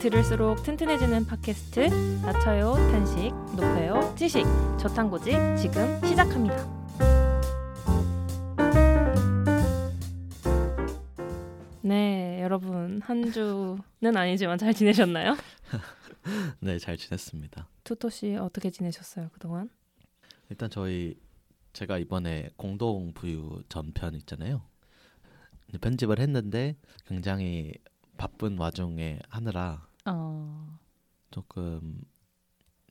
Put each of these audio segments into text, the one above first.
들을수록 튼튼해지는 팟캐스트 낮춰요 탄식 높여요 지식 저탄고지 지금 시작합니다. 네 여러분 한 주는 아니지만 잘 지내셨나요? 네, 잘 지냈습니다. 투토 씨 어떻게 지내셨어요 그동안? 일단 저희 제가 이번에 공동 부유 전편 있잖아요. 편집을 했는데 굉장히 바쁜 와중에 하느라 어... 조금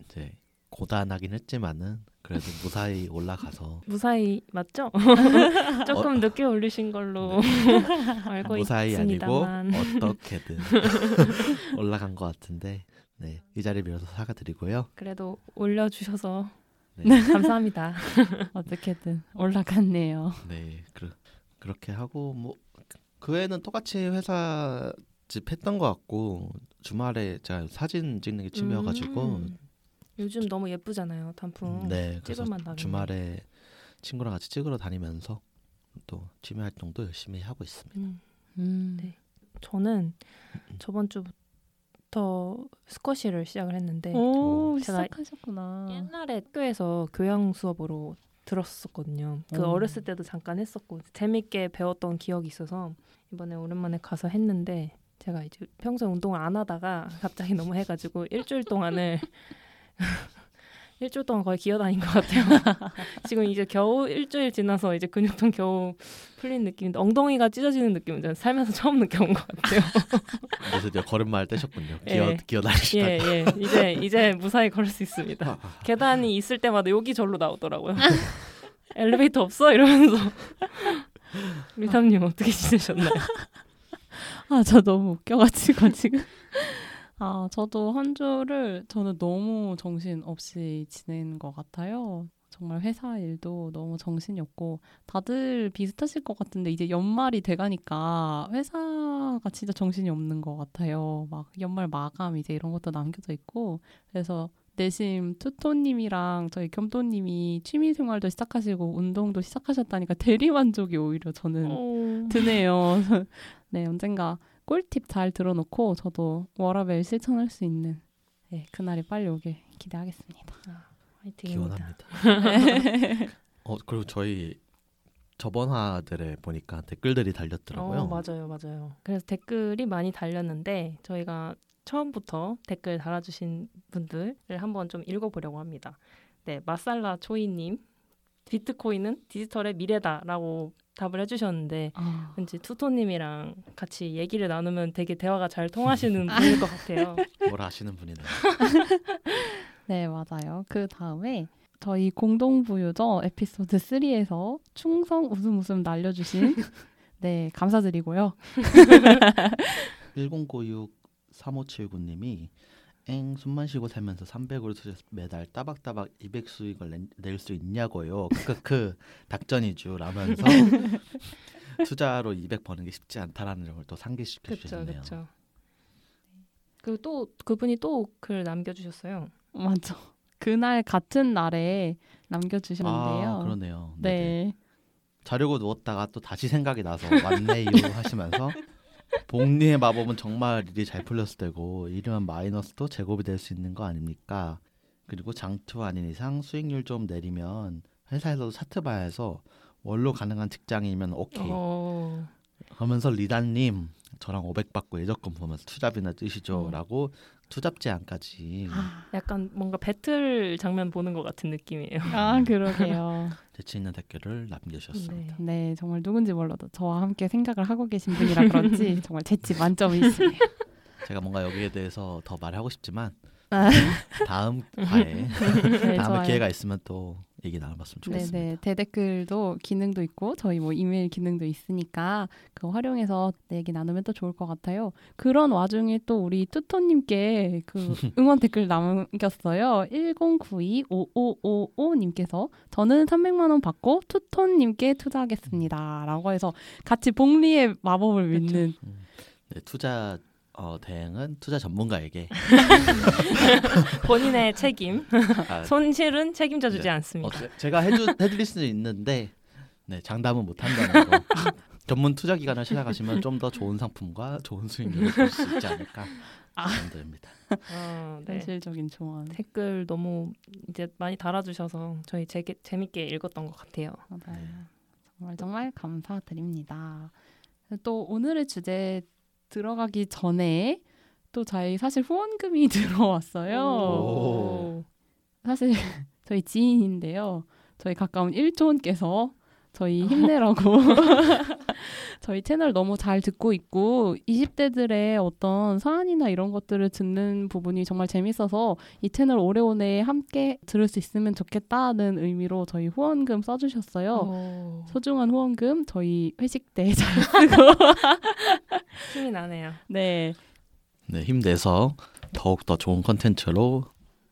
이제 고단하긴 했지만은 그래도 무사히 올라가서 무사히 맞죠? 조금 어, 늦게 올리신 걸로 알고 무사히 있습니다만 아니고 어떻게든 올라간 것 같은데 네, 이 자리 빌어서 사과드리고요. 그래도 올려주셔서 네, 감사합니다. 어떻게든 올라갔네요. 네 그, 그렇게 하고 뭐 그 외에는 똑같이 회사 집 했던 것 같고 주말에 제가 사진 찍는 게 취미여가지고 음, 요즘 너무 예쁘잖아요 단풍. 네 그래서 찍을만 하겠네. 주말에 친구랑 같이 찍으러 다니면서 또 취미 활동도 열심히 하고 있습니다. 음, 음. 네. 저는 저번 주부터 스쿼시를 시작을 했는데 오, 제가 시작하셨구나. 옛날에 학교에서 교양 수업으로 들었었거든요. 그 오. 어렸을 때도 잠깐 했었고 재밌게 배웠던 기억이 있어서 이번에 오랜만에 가서 했는데 제가 이제 평소에 운동을 안 하다가 갑자기 너무 해가지고 일주일 동안을 일주일 동안 거의 기어다닌 것 같아요. 지금 이제 겨우 일주일 지나서 이제 근육통 겨우 풀린 느낌인데 엉덩이가 찢어지는 느낌은 저는 살면서 처음 느껴본 것 같아요. 그래서 이제 걸음마를 떼셨군요. 예. 기어 기어 다니시다가 예, 예. 이제 이제 무사히 걸을 수 있습니다. 계단이 있을 때마다 여기 절로 나오더라고요. 엘리베이터 없어 이러면서 리담님 어떻게 지내셨나요? 아, 저 너무 웃겨가지고 지금. 아, 저도 한 주를 저는 너무 정신 없이 지낸 것 같아요. 정말 회사 일도 너무 정신이 없고 다들 비슷하실 것 같은데 이제 연말이 돼가니까 회사가 진짜 정신이 없는 것 같아요. 막 연말 마감 이제 이런 것도 남겨져 있고 그래서 내심 투토님이랑 저희 겸토님이 취미생활도 시작하시고 운동도 시작하셨다니까 대리만족이 오히려 저는 어, 드네요. 네, 언젠가 꿀팁 잘 들어놓고 저도 워라벨 실천할 수 있는 네, 그날이 빨리 오길 기대하겠습니다. 화이팅입니다. 기원합니다. 어 그리고 저희 저번 화들에 보니까 댓글들이 달렸더라고요. 어, 맞아요, 맞아요. 그래서 댓글이 많이 달렸는데 저희가 처음부터 댓글 달아주신 분들을 한번 좀 읽어보려고 합니다. 네, 마살라 초이님 비트코인은 디지털의 미래다라고 답을 해주셨는데 아, 왠지 투토님이랑 같이 얘기를 나누면 되게 대화가 잘 통하시는 분일 것 같아요. 뭘 아시는 분이네요. 네, 맞아요. 그 다음에 저희 공동부유죠 에피소드 3에서 충성 웃음 웃음 날려주신 네 감사드리고요. 1096 3579님이 엥 숨만 쉬고 살면서 300으로 투자 매달 따박따박 200 수익을 낼 수 있냐고요. 크크크 닥전이죠 라면서 투자로 200 버는 게 쉽지 않다라는 점을 또 상기시켜 주셨네요. 그렇죠. 그리고 또 그분이 또 글 남겨주셨어요. 맞죠. 그날 같은 날에 남겨주셨는데요. 아 그러네요. 네네. 네. 자려고 누웠다가 또 다시 생각이 나서 왔네요 하시면서 복리의 마법은 정말 일이 잘 풀렸을 때고 이러면 마이너스도 제곱이 될 수 있는 거 아닙니까? 그리고 장투 아닌 이상 수익률 좀 내리면 회사에서도 차트 봐야 해서 원로 가능한 직장이면 오케이 어, 하면서 리다님 저랑 500 받고 예적금 보면서 투잡이나 뜨시죠 음. 라고 투잡 제안까지 약간 뭔가 배틀 장면 보는 것 같은 느낌이에요. 아 그러게요. 재치 있는 댓글을 남겨주셨습니다. 네. 네, 정말 누군지 몰라도 저와 함께 생각을 하고 계신 분이라 그런지 정말 재치 만점이시네요. 제가 뭔가 여기에 대해서 더 말하고 싶지만 아. 다음 화에 네, 다음에 좋아요. 기회가 있으면 또 얘기 나눠봤으면 좋겠습니다. 네네 대댓글도 기능도 있고 저희 뭐 이메일 기능도 있으니까 그거 활용해서 내 얘기 나누면 또 좋을 것 같아요. 그런 와중에 또 우리 뚜토님께 그 응원 댓글 남겼어요. 10925555님께서 저는 300만 원 받고 투토님께 투자하겠습니다 라고 해서 같이 복리의 마법을 믿는 네, 투자 어, 대행은 투자 전문가에게 본인의 책임, 아, 손실은 책임져 주지 네. 않습니다. 어, 제- 제가 해주, 해드릴 수는 있는데 네, 장담은 못 한다는 거 전문 투자 기관을 찾아가시면 좀 더 좋은 상품과 좋은 수익률을 볼 수 있지 않을까 아. 생각됩니다. 어, 네. 현실적인 조언. 댓글 너무 이제 많이 달아주셔서 저희 재, 재밌게 읽었던 것 같아요. 맞아요. 정말 정말 감사드립니다. 또 오늘의 주제 들어가기 전에 또 저희 사실 후원금이 들어왔어요. 오. 사실 저희 지인인데요. 저희 가까운 일촌께서 저희 힘내라고 저희 채널 너무 잘 듣고 있고 20대들의 어떤 사안이나 이런 것들을 듣는 부분이 정말 재밌어서 이 채널 오래오래 함께 들을 수 있으면 좋겠다는 의미로 저희 후원금 써주셨어요. 오, 소중한 후원금 저희 회식 때 잘 쓰고 힘이 나네요. 네, 네, 힘내서 더욱 더 좋은 컨텐츠로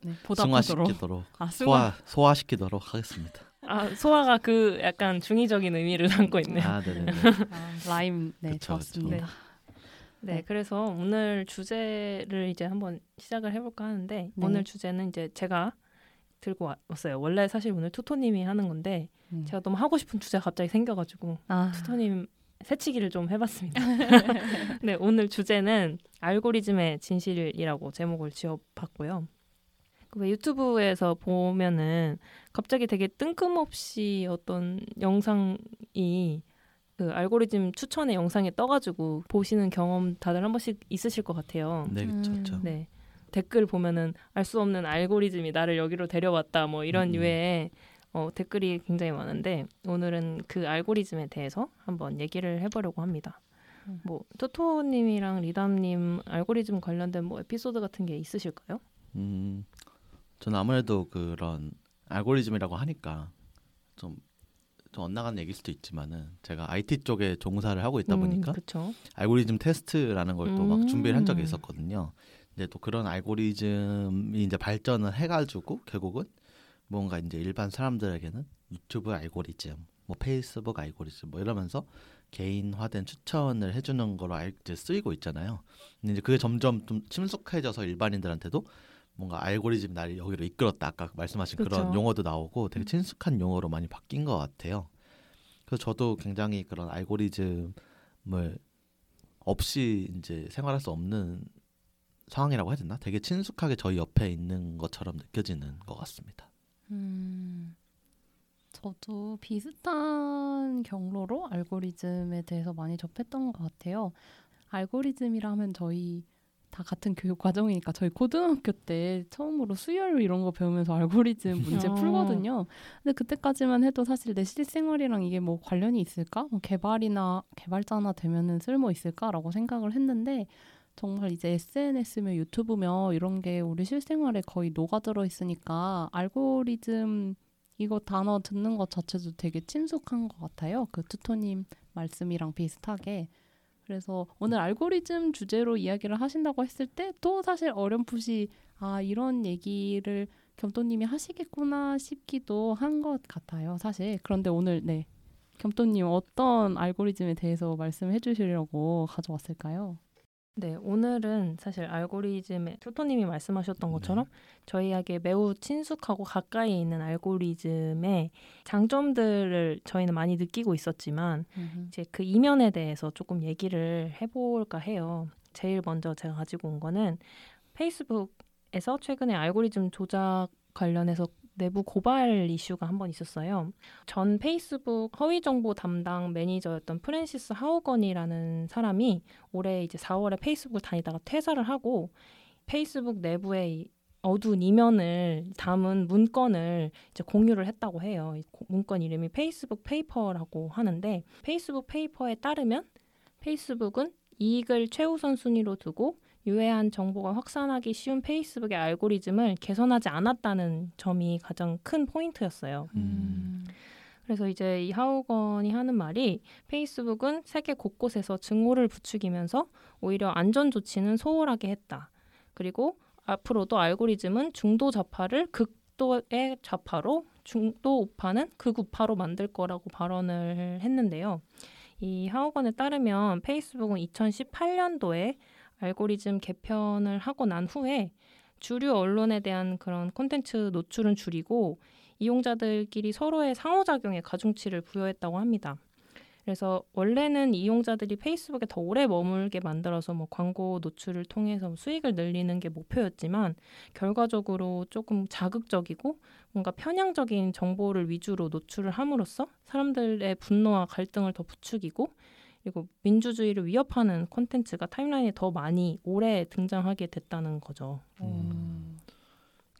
네 보답하도록 승화시키도록 아 승화 소화 소화시키도록 하겠습니다. 아 소화가 그 약간 중의적인 의미를 담고 있네요. 아, 네, 네. 아, 라임 네 그쵸, 좋았습니다. 네, 네. 그래서 오늘 주제를 이제 한번 시작을 해볼까 하는데 네. 오늘 주제는 이제 제가 들고 와- 왔어요. 원래 사실 오늘 투토님이 하는 건데 음. 제가 너무 하고 싶은 주제가 갑자기 생겨가지고 아, 투토님 새치기를 좀 해봤습니다. 네, 오늘 주제는 알고리즘의 진실이라고 제목을 지어봤고요. 그 유튜브에서 보면은 갑자기 되게 뜬금없이 어떤 영상이 그 알고리즘 추천의 영상에 떠가지고 보시는 경험 다들 한 번씩 있으실 것 같아요. 네, 그렇죠. 음. 그렇죠. 네. 댓글 보면은 알 수 없는 알고리즘이 나를 여기로 데려왔다 뭐 이런 음. 유의 어, 댓글이 굉장히 많은데 오늘은 그 알고리즘에 대해서 한번 얘기를 해보려고 합니다. 음. 뭐 토토님이랑 리담님 알고리즘 관련된 뭐 에피소드 같은 게 있으실까요? 음, 저는 아무래도 그런 알고리즘이라고 하니까 좀, 좀 엇나가는 얘기일 수도 있지만은 제가 IT 쪽에 종사를 하고 있다 보니까 그렇죠. 알고리즘 테스트라는 걸 또막 음. 준비를 한 적이 있었거든요. 근데 또 그런 알고리즘이 이제 발전을 해가지고 결국은 뭔가 이제 일반 사람들에게는 유튜브 알고리즘, 뭐 페이스북 알고리즘 뭐 이러면서 개인화된 추천을 해주는 거로 알, 이제 쓰이고 있잖아요. 근데 이제 그게 점점 좀 친숙해져서 일반인들한테도 뭔가 알고리즘 나를 여기로 이끌었다 아까 말씀하신 그런 그쵸. 용어도 나오고 되게 친숙한 용어로 많이 바뀐 것 같아요. 그래서 저도 굉장히 그런 알고리즘을 없이 이제 생활할 수 없는 상황이라고 해야 되나? 되게 친숙하게 저희 옆에 있는 것처럼 느껴지는 것 같습니다. 음, 저도 비슷한 경로로 알고리즘에 대해서 많이 접했던 것 같아요. 알고리즘이라 하면 저희 다 같은 교육 과정이니까 저희 고등학교 때 처음으로 수열 이런 거 배우면서 알고리즘 문제 어. 풀거든요. 근데 그때까지만 해도 사실 내 실생활이랑 이게 뭐 관련이 있을까? 뭐 개발이나 개발자나 되면은 쓸모 있을까라고 생각을 했는데 정말 이제 SNS며 유튜브며 이런 게 우리 실생활에 거의 녹아들어 있으니까 알고리즘 이거 단어 듣는 것 자체도 되게 친숙한 것 같아요. 그 투토님 말씀이랑 비슷하게. 그래서 오늘 알고리즘 주제로 이야기를 하신다고 했을 때 또 사실 어렴풋이 아 이런 얘기를 겸또님이 하시겠구나 싶기도 한 것 같아요. 사실 그런데 오늘 네 겸또님 어떤 알고리즘에 대해서 말씀해 주시려고 가져왔을까요? 네, 오늘은 사실 알고리즘에 토토님이 말씀하셨던 것처럼 저희에게 매우 친숙하고 가까이 있는 알고리즘의 장점들을 저희는 많이 느끼고 있었지만 이제 그 이면에 대해서 조금 얘기를 해볼까 해요. 제일 먼저 제가 가지고 온 거는 페이스북에서 최근에 알고리즘 조작 관련해서 내부 고발 이슈가 한 번 있었어요. 전 페이스북 허위 정보 담당 매니저였던 프랜시스 하우건이라는 사람이 올해 이제 4월에 페이스북을 다니다가 퇴사를 하고 페이스북 내부의 이 어두운 이면을 담은 문건을 이제 공유를 했다고 해요. 문건 이름이 페이스북 페이퍼라고 하는데 페이스북 페이퍼에 따르면 페이스북은 이익을 최우선 순위로 두고 유해한 정보가 확산하기 쉬운 페이스북의 알고리즘을 개선하지 않았다는 점이 가장 큰 포인트였어요. 음. 그래서 이제 이 하우건이 하는 말이 페이스북은 세계 곳곳에서 증오를 부추기면서 오히려 안전 조치는 소홀하게 했다. 그리고 앞으로도 알고리즘은 중도 좌파를 극도의 좌파로 중도 우파는 극우파로 만들 거라고 발언을 했는데요. 이 하우건에 따르면 페이스북은 2018년도에 알고리즘 개편을 하고 난 후에 주류 언론에 대한 그런 콘텐츠 노출은 줄이고 이용자들끼리 서로의 상호작용에 가중치를 부여했다고 합니다. 그래서 원래는 이용자들이 페이스북에 더 오래 머물게 만들어서 뭐 광고 노출을 통해서 수익을 늘리는 게 목표였지만 결과적으로 조금 자극적이고 뭔가 편향적인 정보를 위주로 노출을 함으로써 사람들의 분노와 갈등을 더 부추기고 그리고 민주주의를 위협하는 콘텐츠가 타임라인에 더 많이 오래 등장하게 됐다는 거죠. 음.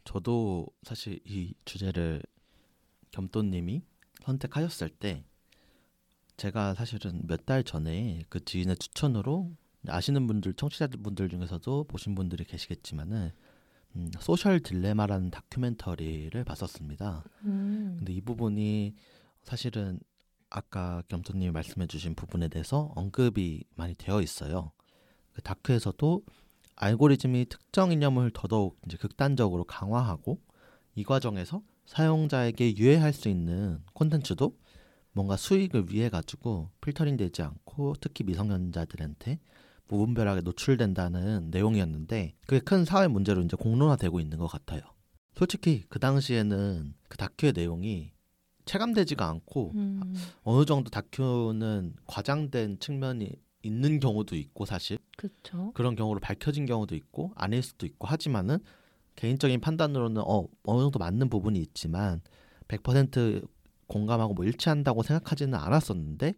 저도 사실 이 주제를 겸또님이 선택하셨을 때 제가 사실은 몇 달 전에 그 지인의 추천으로 아시는 분들 청취자분들 중에서도 보신 분들이 계시겠지만은 음, 소셜 딜레마라는 다큐멘터리를 봤었습니다. 음. 근데 이 부분이 사실은 아까 겸토님이 말씀해주신 부분에 대해서 언급이 많이 되어 있어요. 그 다큐에서도 알고리즘이 특정 이념을 더더욱 이제 극단적으로 강화하고 이 과정에서 사용자에게 유해할 수 있는 콘텐츠도 뭔가 수익을 위해 가지고 필터링 되지 않고 특히 미성년자들한테 무분별하게 노출된다는 내용이었는데 그게 큰 사회 문제로 이제 공론화되고 있는 것 같아요. 솔직히 그 당시에는 그 다큐의 내용이 체감되지가 않고 음. 어느 정도 다큐는 과장된 측면이 있는 경우도 있고 사실 그렇죠. 그런 경우로 밝혀진 경우도 있고 아닐 수도 있고 하지만은 개인적인 판단으로는 어 어느 정도 맞는 부분이 있지만 100% 공감하고 뭐 일치한다고 생각하지는 않았었는데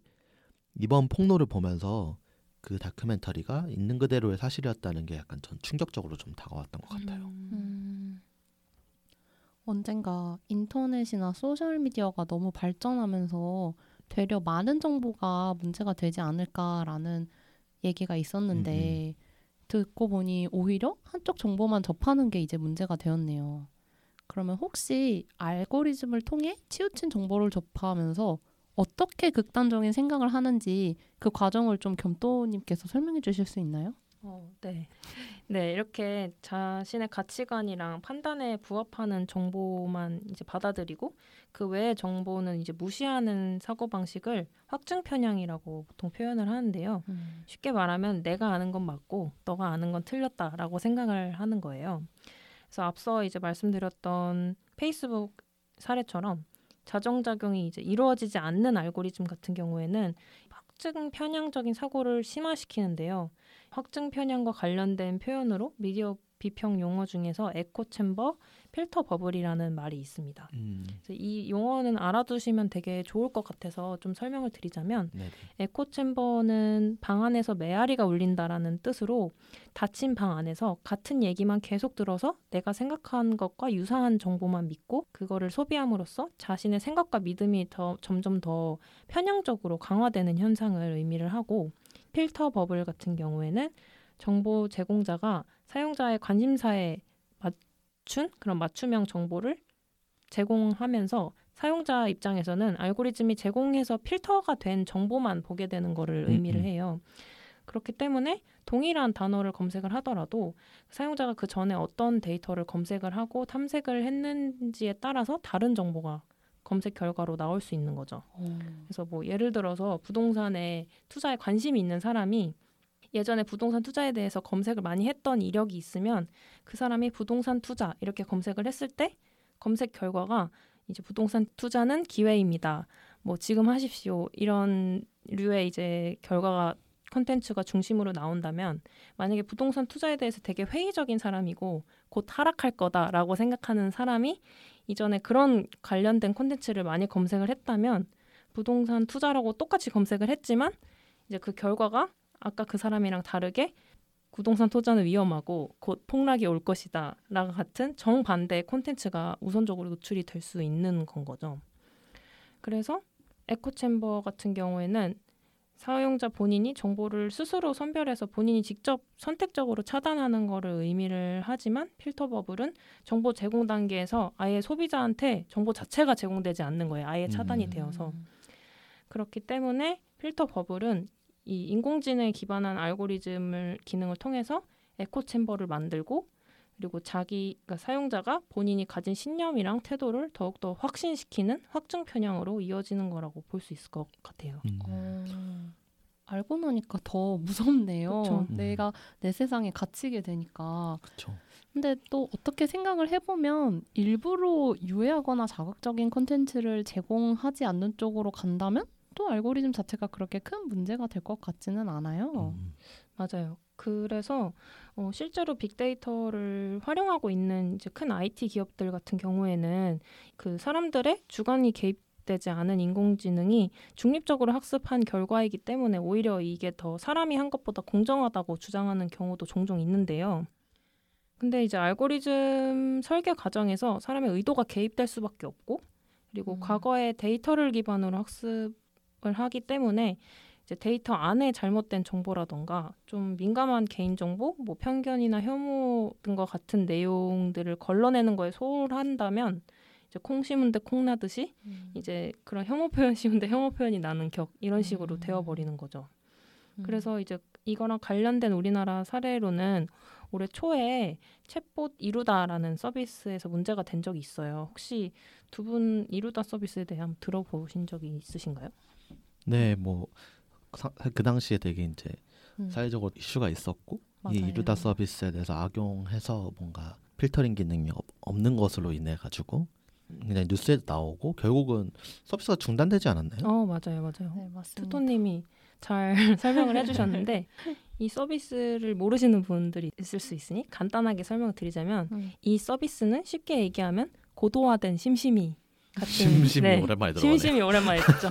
이번 폭로를 보면서 그 다큐멘터리가 있는 그대로의 사실이었다는 게 약간 전 충격적으로 좀 다가왔던 것 같아요. 음. 음. 언젠가 인터넷이나 소셜 미디어가 너무 발전하면서 되려 많은 정보가 문제가 되지 않을까라는 얘기가 있었는데 듣고 보니 오히려 한쪽 정보만 접하는 게 이제 문제가 되었네요. 그러면 혹시 알고리즘을 통해 치우친 정보를 접하면서 어떻게 극단적인 생각을 하는지 그 과정을 좀 겸또님께서 설명해 주실 수 있나요? 어, 네. 네, 이렇게 자신의 가치관이랑 판단에 부합하는 정보만 이제 받아들이고 그 외의 정보는 이제 무시하는 사고 방식을 확증 편향이라고 보통 표현을 하는데요. 쉽게 말하면 내가 아는 건 맞고 너가 아는 건 틀렸다라고 생각을 하는 거예요. 그래서 앞서 이제 말씀드렸던 페이스북 사례처럼 자정작용이 이제 이루어지지 않는 알고리즘 같은 경우에는 확증 편향적인 사고를 심화시키는데요. 확증 편향과 관련된 표현으로 미디어 비평 용어 중에서 에코 챔버, 필터 버블이라는 말이 있습니다. 음, 이 용어는 알아두시면 되게 좋을 것 같아서 좀 설명을 드리자면 네. 에코 챔버는 방 안에서 메아리가 울린다라는 뜻으로 닫힌 방 안에서 같은 얘기만 계속 들어서 내가 생각한 것과 유사한 정보만 믿고 그거를 소비함으로써 자신의 생각과 믿음이 더 점점 더 편향적으로 강화되는 현상을 의미를 하고 필터 버블 같은 경우에는 정보 제공자가 사용자의 관심사에 맞춘 그런 맞춤형 정보를 제공하면서 사용자 입장에서는 알고리즘이 제공해서 필터가 된 정보만 보게 되는 거를 음, 의미를 음. 해요. 그렇기 때문에 동일한 단어를 검색을 하더라도 사용자가 그 전에 어떤 데이터를 검색을 하고 탐색을 했는지에 따라서 다른 정보가 검색 결과로 나올 수 있는 거죠. 그래서 뭐 예를 들어서 부동산에 투자에 관심이 있는 사람이 예전에 부동산 투자에 대해서 검색을 많이 했던 이력이 있으면 그 사람이 부동산 투자 이렇게 검색을 했을 때 검색 결과가 이제 부동산 투자는 기회입니다. 뭐 지금 하십시오. 이런 류의 이제 결과가 컨텐츠가 중심으로 나온다면 만약에 부동산 투자에 대해서 되게 회의적인 사람이고 곧 하락할 거다라고 생각하는 사람이 이전에 그런 관련된 콘텐츠를 많이 검색을 했다면 부동산 투자라고 똑같이 검색을 했지만 이제 그 결과가 아까 그 사람이랑 다르게 부동산 투자는 위험하고 곧 폭락이 올 것이다. 라가 같은 정반대의 콘텐츠가 우선적으로 노출이 될 수 있는 건 거죠. 그래서 echo chamber 같은 경우에는 사용자 본인이 정보를 스스로 선별해서 본인이 직접 선택적으로 차단하는 거를 의미를 하지만 filter bubble은 정보 제공 단계에서 아예 소비자한테 정보 자체가 제공되지 않는 거예요. 아예 차단이 음. 되어서. 그렇기 때문에 filter bubble은 이 인공지능에 기반한 알고리즘을 기능을 통해서 echo chamber를 만들고 그리고 자기 그러니까 사용자가 본인이 가진 신념이랑 태도를 더욱더 확신시키는 확증 편향으로 이어지는 거라고 볼 수 있을 것 같아요. 음. 어, 알고 나니까 더 무섭네요. 그쵸. 음. 내가 내 세상에 갇히게 되니까. 그렇죠. 근데 또 어떻게 생각을 해보면 일부러 유해하거나 자극적인 콘텐츠를 제공하지 않는 쪽으로 간다면 또 알고리즘 자체가 그렇게 큰 문제가 될 것 같지는 않아요. 음. 맞아요. 그래서 어, 실제로 빅데이터를 활용하고 있는 이제 큰 IT 기업들 같은 경우에는 그 사람들의 주관이 개입되지 않은 인공지능이 중립적으로 학습한 결과이기 때문에 오히려 이게 더 사람이 한 것보다 공정하다고 주장하는 경우도 종종 있는데요. 근데 이제 알고리즘 설계 과정에서 사람의 의도가 개입될 수밖에 없고 그리고 음. 과거의 데이터를 기반으로 학습을 하기 때문에 이제 데이터 안에 잘못된 정보라던가 좀 민감한 개인 정보, 뭐 편견이나 혐오 등과 같은 내용들을 걸러내는 거에 소홀한다면 이제 콩 심은데 콩 나듯이 이제 그런 혐오 표현 심은데 혐오 표현이 나는 격 이런 식으로 음. 되어버리는 거죠. 음. 그래서 이제 이거랑 관련된 우리나라 사례로는 올해 초에 챗봇 이루다라는 서비스에서 문제가 된 적이 있어요. 혹시 두 분 이루다 서비스에 대해 한번 들어보신 적이 있으신가요? 네, 뭐 그 당시에 되게 이제 음. 사회적으로 이슈가 있었고 이 맞아요. 이루다 서비스에 대해서 악용해서 뭔가 필터링 기능이 없, 없는 것으로 인해 가지고 그냥 뉴스에 나오고 결국은 서비스가 중단되지 않았나요? 어 맞아요, 맞아요. 네, 맞습니다. 투토님이 잘 설명을 해주셨는데 이 서비스를 모르시는 분들이 있을 수 있으니 간단하게 설명을 드리자면 음. 이 서비스는 쉽게 얘기하면 고도화된 심심이 같은 심심히 네, 오랜만에 들어가네. 심심이 오랜만에 듣죠.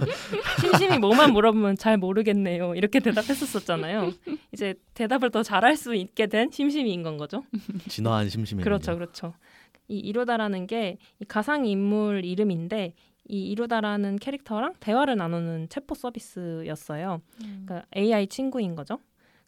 심심이 뭐만 물어보면 잘 모르겠네요. 이렇게 대답했었잖아요. 이제 대답을 더 잘할 수 있게 된 심심이인 건 거죠. 진화한 심심이. 그렇죠, 그렇죠. 이 이루다라는 게 이 가상 인물 이름인데 이 이루다라는 캐릭터랑 대화를 나누는 챗봇 서비스였어요. 음. 그러니까 AI 친구인 거죠.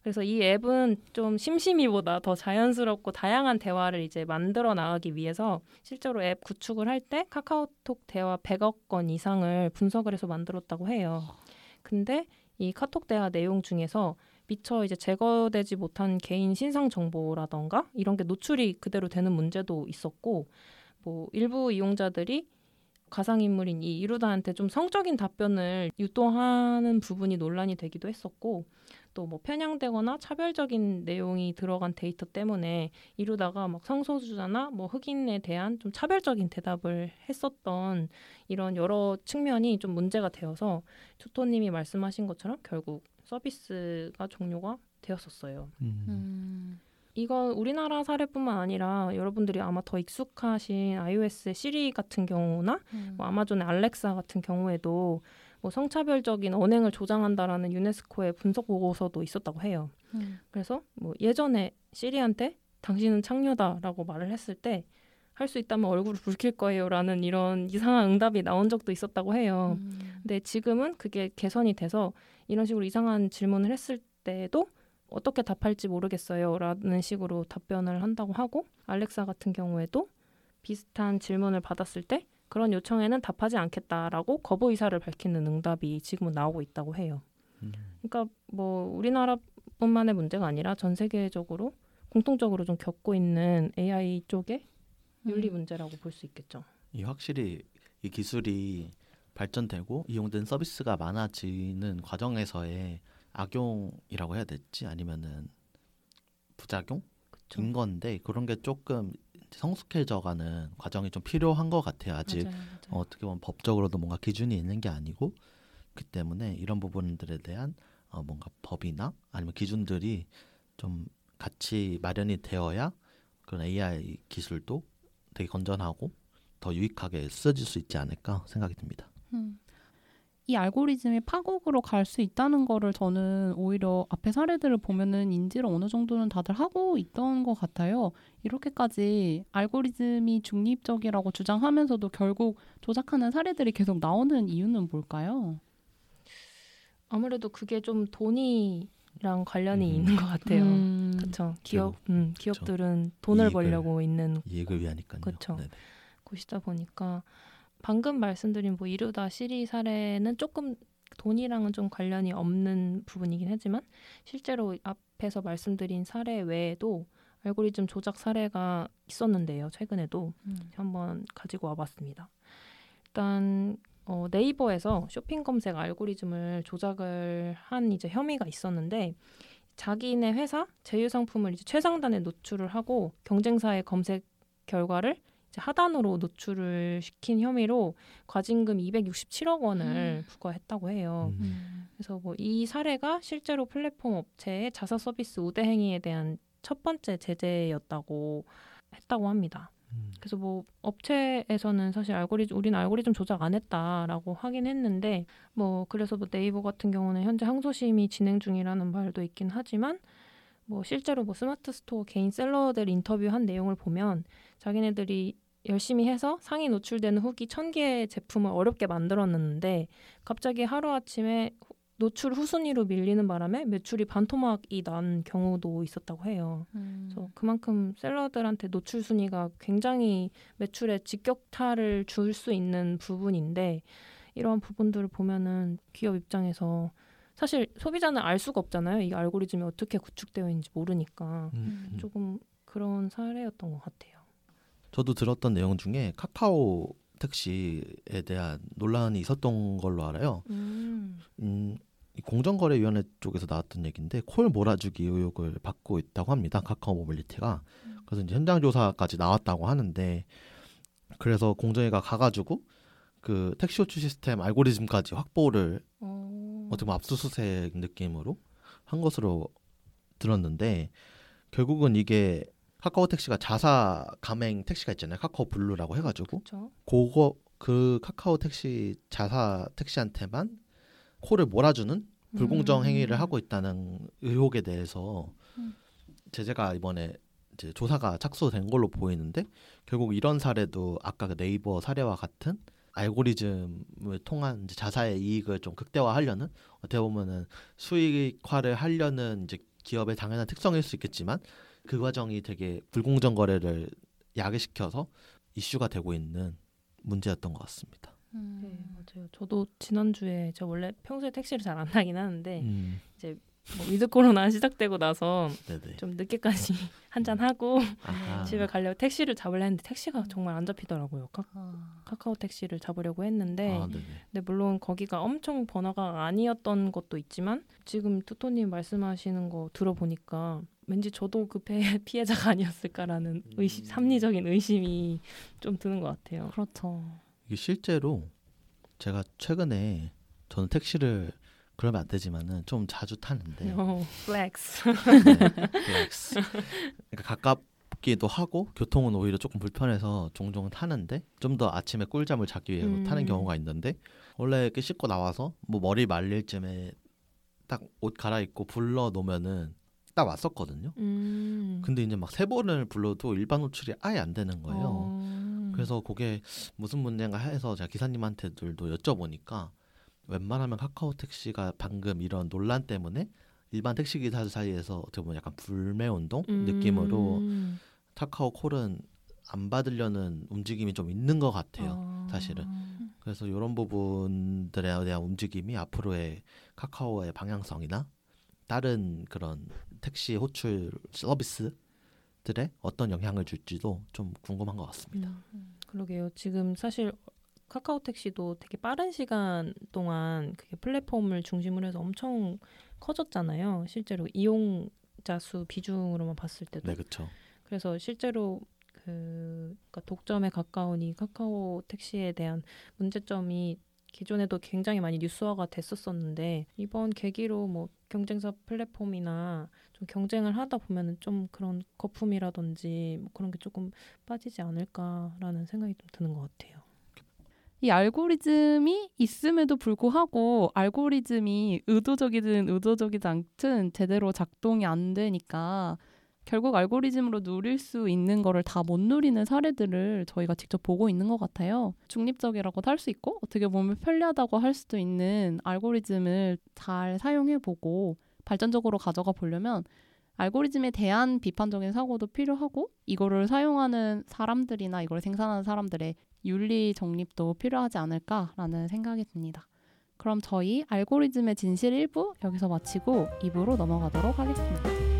그래서 이 앱은 좀 심심이보다 더 자연스럽고 다양한 대화를 이제 만들어 나가기 위해서 실제로 앱 구축을 할 때 카카오톡 대화 100억 건 이상을 분석을 해서 만들었다고 해요. 근데 이 카톡 대화 내용 중에서 미처 이제 제거되지 못한 개인 신상 정보라던가 이런 게 노출이 그대로 되는 문제도 있었고 뭐 일부 이용자들이 가상인물인 이 이루다한테 좀 성적인 답변을 유도하는 부분이 논란이 되기도 했었고 또 뭐 편향되거나 차별적인 내용이 들어간 데이터 때문에 이루다가 막 성소수자나 뭐 흑인에 대한 좀 차별적인 대답을 했었던 이런 여러 측면이 좀 문제가 되어서 투토님이 말씀하신 것처럼 결국 서비스가 종료가 되었었어요. 음. 음. 이건 우리나라 사례뿐만 아니라 여러분들이 아마 더 익숙하신 iOS의 시리 같은 경우나 음. 뭐 아마존의 알렉사 같은 경우에도 뭐 성차별적인 언행을 조장한다라는 유네스코의 분석 보고서도 있었다고 해요. 음. 그래서 뭐 예전에 시리한테 당신은 창녀다라고 말을 했을 때 할 수 있다면 얼굴을 붉힐 거예요라는 이런 이상한 응답이 나온 적도 있었다고 해요. 음. 근데 지금은 그게 개선이 돼서 이런 식으로 이상한 질문을 했을 때도 어떻게 답할지 모르겠어요라는 식으로 답변을 한다고 하고 알렉사 같은 경우에도 비슷한 질문을 받았을 때 그런 요청에는 답하지 않겠다라고 거부 의사를 밝히는 응답이 지금은 나오고 있다고 해요. 음. 그러니까 뭐 우리나라뿐만의 문제가 아니라 전 세계적으로 공통적으로 좀 겪고 있는 AI 쪽의 윤리 음. 문제라고 볼 수 있겠죠. 이 확실히 이 기술이 발전되고 이용된 서비스가 많아지는 과정에서의 악용이라고 해야 될지 아니면은 부작용인 그렇죠. 건데 그런 게 조금 성숙해져가는 과정이 좀 필요한 것 같아요. 아직 맞아요, 맞아요. 어, 어떻게 보면 법적으로도 뭔가 기준이 있는 게 아니고 그 때문에 이런 부분들에 대한 어, 뭔가 법이나 아니면 기준들이 좀 같이 마련이 되어야 그런 AI 기술도 되게 건전하고 더 유익하게 쓰여질 수 있지 않을까 생각이 듭니다. 음. 이 알고리즘이 파국으로 갈 수 있다는 거를 저는 오히려 앞에 사례들을 보면은 인지를 어느 정도는 다들 하고 있던 것 같아요. 이렇게까지 알고리즘이 중립적이라고 주장하면서도 결국 조작하는 사례들이 계속 나오는 이유는 뭘까요? 아무래도 그게 좀 돈이랑 관련이 음. 있는 것 같아요. 음. 그렇죠. 기업, 음, 기업들은 돈을 이익을- 벌려고 있는 이익을 위하니까요. 그쵸. 네네. 곳이다 보니까 방금 말씀드린 뭐 이루다 시리 사례는 조금 돈이랑은 좀 관련이 없는 부분이긴 하지만 실제로 앞에서 말씀드린 사례 외에도 알고리즘 조작 사례가 있었는데요. 최근에도 음. 한번 가지고 와봤습니다. 일단 어, 네이버에서 쇼핑 검색 알고리즘을 조작을 한 이제 혐의가 있었는데 자기네 회사 제휴 상품을 이제 최상단에 노출을 하고 경쟁사의 검색 결과를 하단으로 노출을 시킨 혐의로 과징금 267억 원을 음. 부과했다고 해요. 음. 음. 그래서 뭐 이 사례가 실제로 플랫폼 업체의 자사 서비스 우대 행위에 대한 첫 번째 제재였다고 했다고 합니다. 음. 그래서 뭐 업체에서는 사실 알고리즘 우리는 알고리즘 조작 안 했다라고 하긴 했는데 뭐 그래서 뭐 네이버 같은 경우는 현재 항소심이 진행 중이라는 말도 있긴 하지만 뭐 실제로 뭐 스마트 스토어 개인 seller들 인터뷰한 내용을 보면 자기네들이 열심히 해서 상위 노출되는 후기 천 개의 제품을 어렵게 만들었는데 갑자기 하루 아침에 노출 후순위로 밀리는 바람에 매출이 반토막이 난 경우도 있었다고 해요. 음. 그래서 그만큼 seller들한테 노출 순위가 굉장히 매출에 직격타를 줄 수 있는 부분인데 이러한 부분들을 보면은 기업 입장에서 사실 소비자는 알 수가 없잖아요. 이 알고리즘이 어떻게 구축되어 있는지 모르니까 음. 음. 조금 그런 사례였던 것 같아요. 저도 들었던 내용 중에 카카오 택시에 대한 논란이 있었던 걸로 알아요. 음. 음, 이 공정거래위원회 쪽에서 나왔던 얘기인데 콜 몰아주기 의혹을 받고 있다고 합니다. 카카오 모빌리티가 그래서 이제 현장 조사까지 나왔다고 하는데 그래서 공정위가 가가지고 그 택시 호출 시스템 알고리즘까지 확보를 어. 어떻게 보면 압수수색 느낌으로 한 것으로 들었는데 결국은 이게 카카오 택시가 자사 가맹 택시가 있잖아요. 카카오 블루라고 해가지고 그렇죠. 그거 그 카카오 택시 자사 택시한테만 콜을 몰아주는 불공정 음. 행위를 하고 있다는 의혹에 대해서 음. 제재가 이번에 이제 조사가 착수된 걸로 보이는데 결국 이런 사례도 아까 그 네이버 사례와 같은 알고리즘을 통한 자사의 이익을 좀 극대화하려는 어떻게 보면은 수익화를 하려는 이제 기업의 당연한 특성일 수 있겠지만 그 과정이 되게 불공정 거래를 야기시켜서 이슈가 되고 있는 문제였던 것 같습니다. 음. 네, 맞아요. 저도 지난주에 저 원래 평소에 택시를 잘 안 타긴 하는데 음, 뭐 with 코로나 시작되고 나서 네네. 좀 늦게까지 한잔 하고. 집에 가려고 택시를 잡으려 했는데 택시가 정말 안 잡히더라고요. 카, 아. 카카오 택시를 잡으려고 했는데 아. 근데 물론 거기가 엄청 번화가 아니었던 것도 있지만 지금 투토님 말씀하시는 거 들어보니까 왠지 저도 그 배- 피해자가 아니었을까라는 의심, 음. 합리적인 의심이 좀 드는 것 같아요. 그렇죠. 이게 실제로 제가 최근에 저는 택시를 그러면 안 되지만은 좀 자주 타는데 어, Flex. 네, flex. 그러니까 가깝기도 하고 교통은 오히려 조금 불편해서 종종 타는데 좀 더 아침에 꿀잠을 자기 위해서 음. 타는 경우가 있는데 원래 이렇게 씻고 나와서 뭐 머리 말릴 쯤에 딱 옷 갈아입고 불러 놓으면은 딱 왔었거든요. 음. 근데 이제 막 세 번을 불러도 일반 호출이 아예 안 되는 거예요. 어. 그래서 그게 무슨 문제인가 해서 제가 기사님한테들도 여쭤보니까 웬만하면 카카오 택시가 방금 이런 논란 때문에 일반 택시 기사들 사이에서 어떻게 보면 약간 불매 운동 음. 느낌으로 카카오 콜은 안 받으려는 움직임이 좀 있는 것 같아요. 어. 사실은. 그래서 이런 부분들에 대한 움직임이 앞으로의 카카오의 방향성이나 다른 그런 택시 호출 서비스들에 어떤 영향을 줄지도 좀 궁금한 것 같습니다. 음, 그러게요. 지금 사실 카카오 택시도 되게 빠른 시간 동안 그게 플랫폼을 중심으로 해서 엄청 커졌잖아요. 실제로 이용자 수 비중으로만 봤을 때도. 네, 그렇죠. 그래서 실제로 그 그러니까 독점에 가까운 이 카카오 택시에 대한 문제점이 기존에도 굉장히 많이 뉴스화가 됐었었는데 이번 계기로 뭐 경쟁사 플랫폼이나 좀 경쟁을 하다 보면은 좀 그런 거품이라든지 뭐 그런 게 조금 빠지지 않을까라는 생각이 좀 드는 것 같아요. 이 알고리즘이 있음에도 불구하고 알고리즘이 의도적이든 의도적이지 않든 제대로 작동이 안 되니까 결국 알고리즘으로 누릴 수 있는 거를 다 못 누리는 사례들을 저희가 직접 보고 있는 것 같아요. 중립적이라고도 할수 있고 어떻게 보면 편리하다고 할 수도 있는 알고리즘을 잘 사용해 보고 발전적으로 가져가 보려면 알고리즘에 대한 비판적인 사고도 필요하고 이거를 사용하는 사람들이나 이걸 생산하는 사람들의 윤리 정립도 필요하지 않을까라는 생각이 듭니다. 그럼 저희 알고리즘의 진실 1부 여기서 마치고 2부로 넘어가도록 하겠습니다.